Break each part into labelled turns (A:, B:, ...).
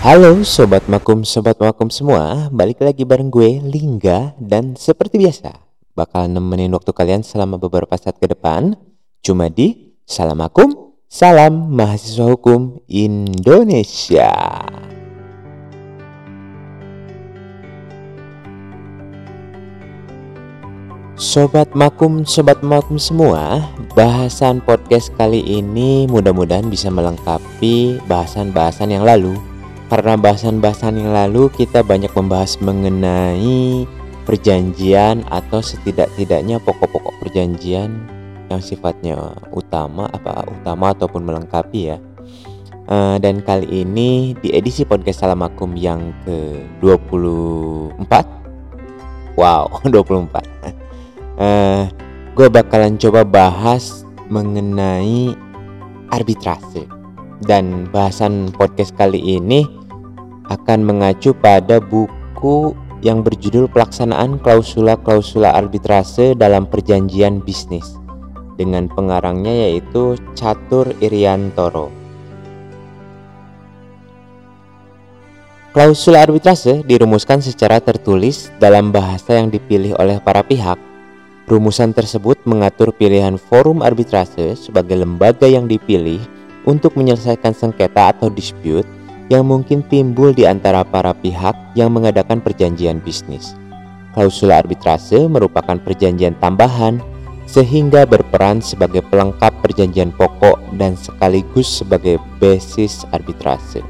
A: Halo Sobat Makum, Sobat Makum semua. Balik lagi bareng gue, Lingga. Dan seperti biasa Bakal nemenin waktu kalian selama beberapa saat ke depan. Cuma di Salam Makum, Salam Mahasiswa Hukum Indonesia. Sobat Makum, Sobat Makum semua, bahasan podcast kali ini mudah-mudahan bisa melengkapi bahasan-bahasan yang lalu karena bahasan-bahasan yang lalu kita banyak membahas mengenai perjanjian atau setidak-tidaknya pokok-pokok perjanjian yang sifatnya utama apa utama ataupun melengkapi ya. Uh, dan kali ini di edisi podcast Salamakum yang ke-24 Wow, 24 uh, Gue bakalan coba bahas mengenai arbitrase. Dan bahasan podcast kali ini akan mengacu pada buku yang berjudul Pelaksanaan Klausula-Klausula Arbitrase dalam Perjanjian Bisnis dengan pengarangnya yaitu Catur Iriantoro. Klausula arbitrase dirumuskan secara tertulis dalam bahasa yang dipilih oleh para pihak. Rumusan tersebut mengatur pilihan forum arbitrase sebagai lembaga yang dipilih untuk menyelesaikan sengketa atau dispute yang mungkin timbul di antara para pihak yang mengadakan perjanjian bisnis. Klausula arbitrase merupakan perjanjian tambahan sehingga berperan sebagai pelengkap perjanjian pokok dan sekaligus sebagai basis arbitrase.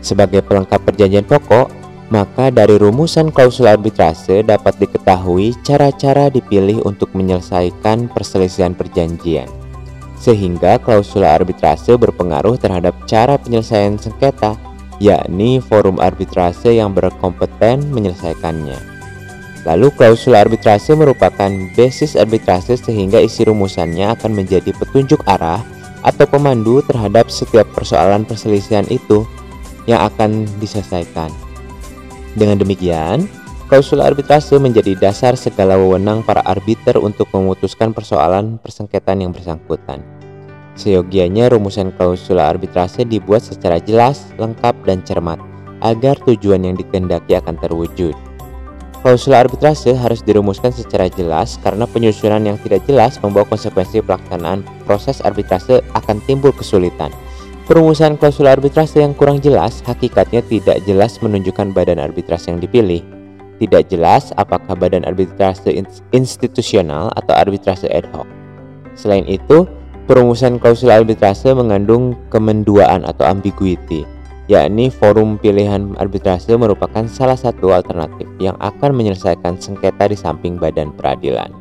A: Sebagai pelengkap perjanjian pokok, maka dari rumusan klausula arbitrase dapat diketahui cara-cara dipilih untuk menyelesaikan perselisihan perjanjian sehingga klausula arbitrase berpengaruh terhadap cara penyelesaian sengketa, yakni forum arbitrase yang berkompeten menyelesaikannya. Lalu klausula arbitrase merupakan basis arbitrase sehingga isi rumusannya akan menjadi petunjuk arah atau pemandu terhadap setiap persoalan perselisihan itu yang akan diselesaikan. Dengan demikian, klausula arbitrase menjadi dasar segala wewenang para arbiter untuk memutuskan persoalan persengketaan yang bersangkutan. Seyogianya rumusan klausula arbitrase dibuat secara jelas, lengkap, dan cermat agar tujuan yang dikehendaki akan terwujud. Klausula arbitrase harus dirumuskan secara jelas karena penyusunan yang tidak jelas membawa konsekuensi pelaksanaan proses arbitrase akan timbul kesulitan. Perumusan klausula arbitrase yang kurang jelas hakikatnya tidak jelas menunjukkan badan arbitrase yang dipilih. Tidak jelas apakah badan arbitrase institusional atau arbitrase ad hoc. Selain itu, Perumusan klausul arbitrase mengandung kemenduaan atau ambiguity, yakni forum pilihan arbitrase merupakan salah satu alternatif yang akan menyelesaikan sengketa di samping badan peradilan.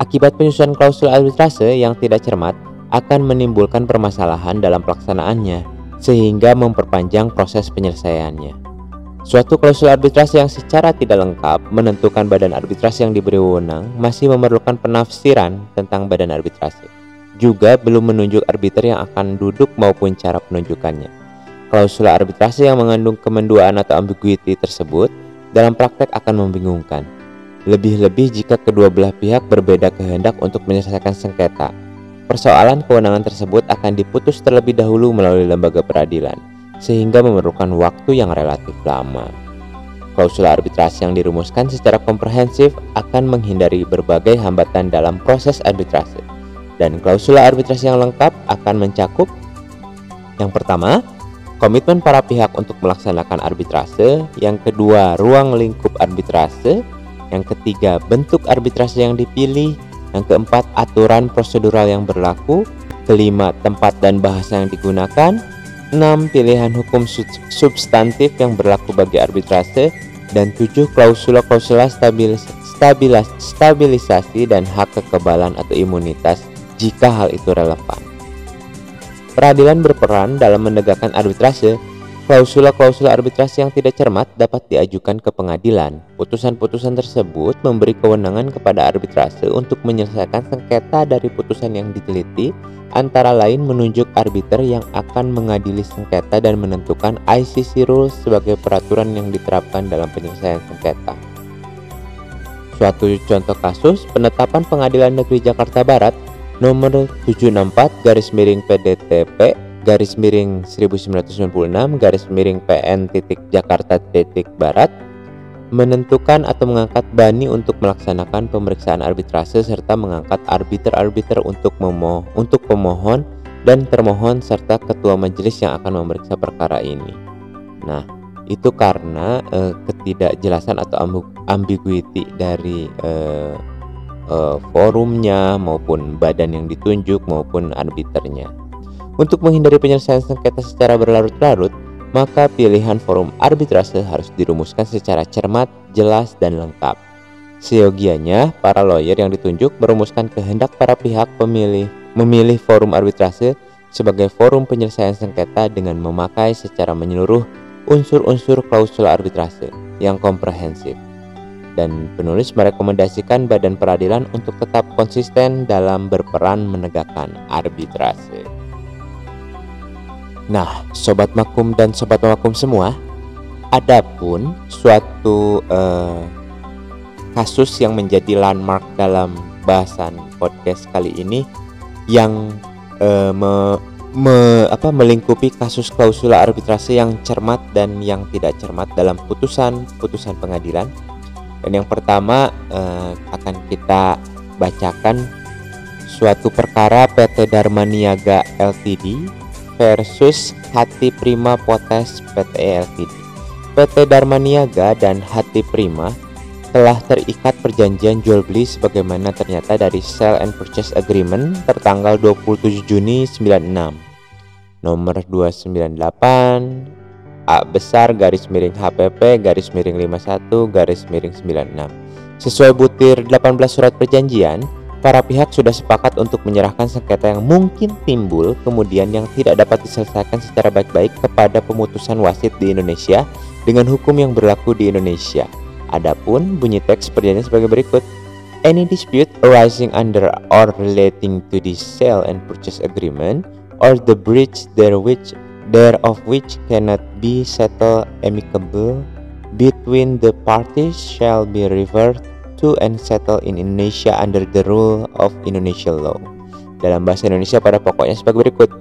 A: Akibat penyusunan klausul arbitrase yang tidak cermat akan menimbulkan permasalahan dalam pelaksanaannya, sehingga memperpanjang proses penyelesaiannya. Suatu klausul arbitrase yang secara tidak lengkap menentukan badan arbitrase yang diberi wewenang masih memerlukan penafsiran tentang badan arbitrase. Juga belum menunjuk arbiter yang akan duduk maupun cara penunjukannya. Klausul arbitrase yang mengandung kemenduaan atau ambiguity tersebut dalam praktek akan membingungkan. Lebih-lebih jika kedua belah pihak berbeda kehendak untuk menyelesaikan sengketa. Persoalan kewenangan tersebut akan diputus terlebih dahulu melalui lembaga peradilan sehingga memerlukan waktu yang relatif lama. Klausula arbitrase yang dirumuskan secara komprehensif akan menghindari berbagai hambatan dalam proses arbitrase. Dan klausula arbitrase yang lengkap akan mencakup yang pertama, komitmen para pihak untuk melaksanakan arbitrase, yang kedua, ruang lingkup arbitrase, yang ketiga, bentuk arbitrase yang dipilih, yang keempat, aturan prosedural yang berlaku, kelima, tempat dan bahasa yang digunakan, 6 pilihan hukum substantif yang berlaku bagi arbitrase dan 7 klausula-klausula stabilis stabilis stabilisasi dan hak kekebalan atau imunitas jika hal itu relevan. Peradilan berperan dalam menegakkan arbitrase. Klausula-klausula arbitrase yang tidak cermat dapat diajukan ke pengadilan. Putusan-putusan tersebut memberi kewenangan kepada arbitrase untuk menyelesaikan sengketa dari putusan yang diteliti antara lain menunjuk arbiter yang akan mengadili sengketa dan menentukan ICC rules sebagai peraturan yang diterapkan dalam penyelesaian sengketa. Suatu contoh kasus penetapan Pengadilan Negeri Jakarta Barat nomor 764 garis miring PDTP garis miring 1996 garis miring PN titik Jakarta titik Barat menentukan atau mengangkat bani untuk melaksanakan pemeriksaan arbitrase serta mengangkat arbiter-arbiter untuk memoh untuk pemohon dan termohon serta ketua majelis yang akan memeriksa perkara ini. Nah, itu karena uh, ketidakjelasan atau ambiguity dari uh, uh, forumnya maupun badan yang ditunjuk maupun arbiternya. Untuk menghindari penyelesaian sengketa secara berlarut-larut, maka pilihan forum arbitrase harus dirumuskan secara cermat, jelas, dan lengkap. Seyogianya, para lawyer yang ditunjuk merumuskan kehendak para pihak pemilih memilih forum arbitrase sebagai forum penyelesaian sengketa dengan memakai secara menyeluruh unsur-unsur klausul arbitrase yang komprehensif. Dan penulis merekomendasikan badan peradilan untuk tetap konsisten dalam berperan menegakkan arbitrase. Nah, sobat makum dan sobat makum semua, adapun suatu eh, kasus yang menjadi landmark dalam bahasan podcast kali ini yang eh, me, me, apa, melingkupi kasus klausula arbitrase yang cermat dan yang tidak cermat dalam putusan-putusan pengadilan. Dan yang pertama eh, akan kita bacakan suatu perkara PT Dharma Niaga Ltd versus Hati Prima Potes PT Ltd. PT Dharma Niaga dan Hati Prima telah terikat perjanjian jual beli sebagaimana ternyata dari Sell and Purchase Agreement tertanggal 27 Juni 96 nomor 298 A besar garis miring HPP garis miring 51 garis miring 96 sesuai butir 18 surat perjanjian para pihak sudah sepakat untuk menyerahkan sengketa yang mungkin timbul kemudian yang tidak dapat diselesaikan secara baik-baik kepada pemutusan wasit di Indonesia dengan hukum yang berlaku di Indonesia. Adapun bunyi teks perjanjian sebagai berikut. Any dispute arising under or relating to the sale and purchase agreement or the breach which thereof which cannot be settled amicable between the parties shall be reversed to and settle in Indonesia under the rule of Indonesia law. Dalam bahasa Indonesia pada pokoknya sebagai berikut.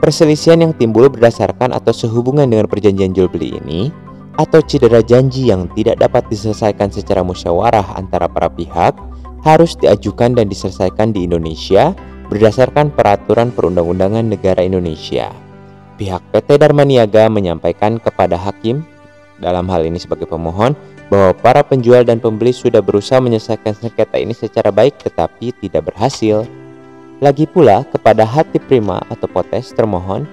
A: Perselisihan yang timbul berdasarkan atau sehubungan dengan perjanjian jual beli ini atau cedera janji yang tidak dapat diselesaikan secara musyawarah antara para pihak harus diajukan dan diselesaikan di Indonesia berdasarkan peraturan perundang-undangan negara Indonesia. Pihak PT Dharma Niaga menyampaikan kepada hakim dalam hal ini sebagai pemohon bahwa para penjual dan pembeli sudah berusaha menyelesaikan sengketa ini secara baik tetapi tidak berhasil. Lagi pula kepada hati prima atau potes termohon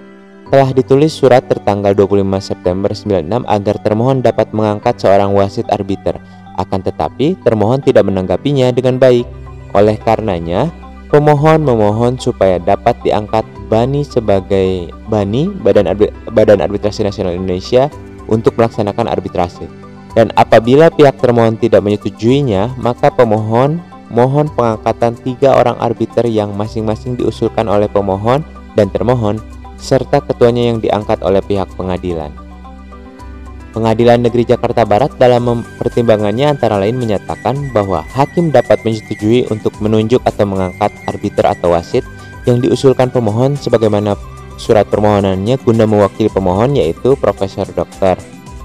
A: telah ditulis surat tertanggal 25 September 96 agar termohon dapat mengangkat seorang wasit arbiter. Akan tetapi termohon tidak menanggapinya dengan baik. Oleh karenanya, pemohon memohon supaya dapat diangkat Bani sebagai Bani Badan, Badan Arbitrasi Nasional Indonesia untuk melaksanakan arbitrase. Dan apabila pihak termohon tidak menyetujuinya, maka pemohon mohon pengangkatan tiga orang arbiter yang masing-masing diusulkan oleh pemohon dan termohon, serta ketuanya yang diangkat oleh pihak pengadilan. Pengadilan Negeri Jakarta Barat dalam pertimbangannya antara lain menyatakan bahwa hakim dapat menyetujui untuk menunjuk atau mengangkat arbiter atau wasit yang diusulkan pemohon sebagaimana surat permohonannya guna mewakili pemohon yaitu Profesor Dr.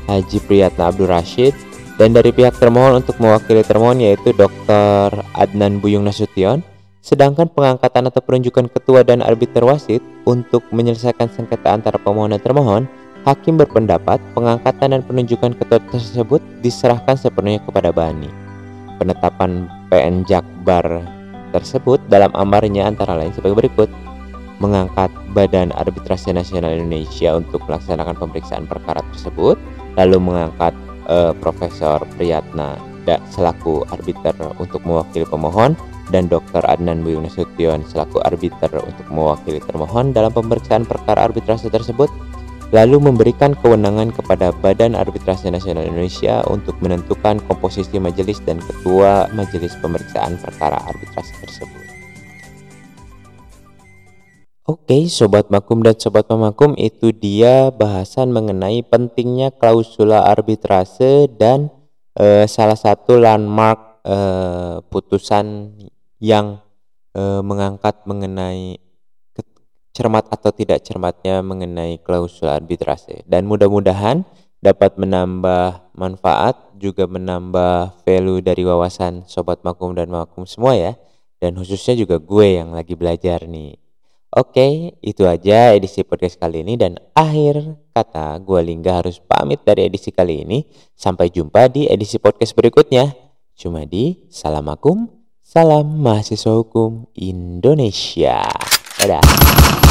A: Haji Priyatna Abdul Rashid. Dan dari pihak termohon untuk mewakili termohon yaitu Dr. Adnan Buyung Nasution. Sedangkan pengangkatan atau penunjukan ketua dan arbiter wasit untuk menyelesaikan sengketa antara pemohon dan termohon hakim berpendapat pengangkatan dan penunjukan ketua tersebut diserahkan sepenuhnya kepada Bani. Penetapan PN Jakbar tersebut dalam amarnya antara lain sebagai berikut. Mengangkat Badan Arbitrasi Nasional Indonesia untuk melaksanakan pemeriksaan perkara tersebut lalu mengangkat uh, Profesor Priyatna selaku arbiter untuk mewakili pemohon dan Dr. Adnan Buyung Nasution selaku arbiter untuk mewakili termohon dalam pemeriksaan perkara arbitrase tersebut lalu memberikan kewenangan kepada Badan Arbitrasi Nasional Indonesia untuk menentukan komposisi majelis dan ketua majelis pemeriksaan perkara arbitrase tersebut. Oke, sobat makum dan sobat pemakum, itu dia bahasan mengenai pentingnya klausula arbitrase dan e, salah satu landmark e, putusan yang e, mengangkat mengenai cermat atau tidak cermatnya mengenai klausul arbitrase. Dan mudah-mudahan dapat menambah manfaat juga menambah value dari wawasan sobat makum dan makum semua ya. Dan khususnya juga gue yang lagi belajar nih oke itu aja edisi podcast kali ini dan akhir kata gue Lingga harus pamit dari edisi kali ini. Sampai jumpa di edisi podcast berikutnya. Cuma di salam makum salam mahasiswa hukum Indonesia. Dadah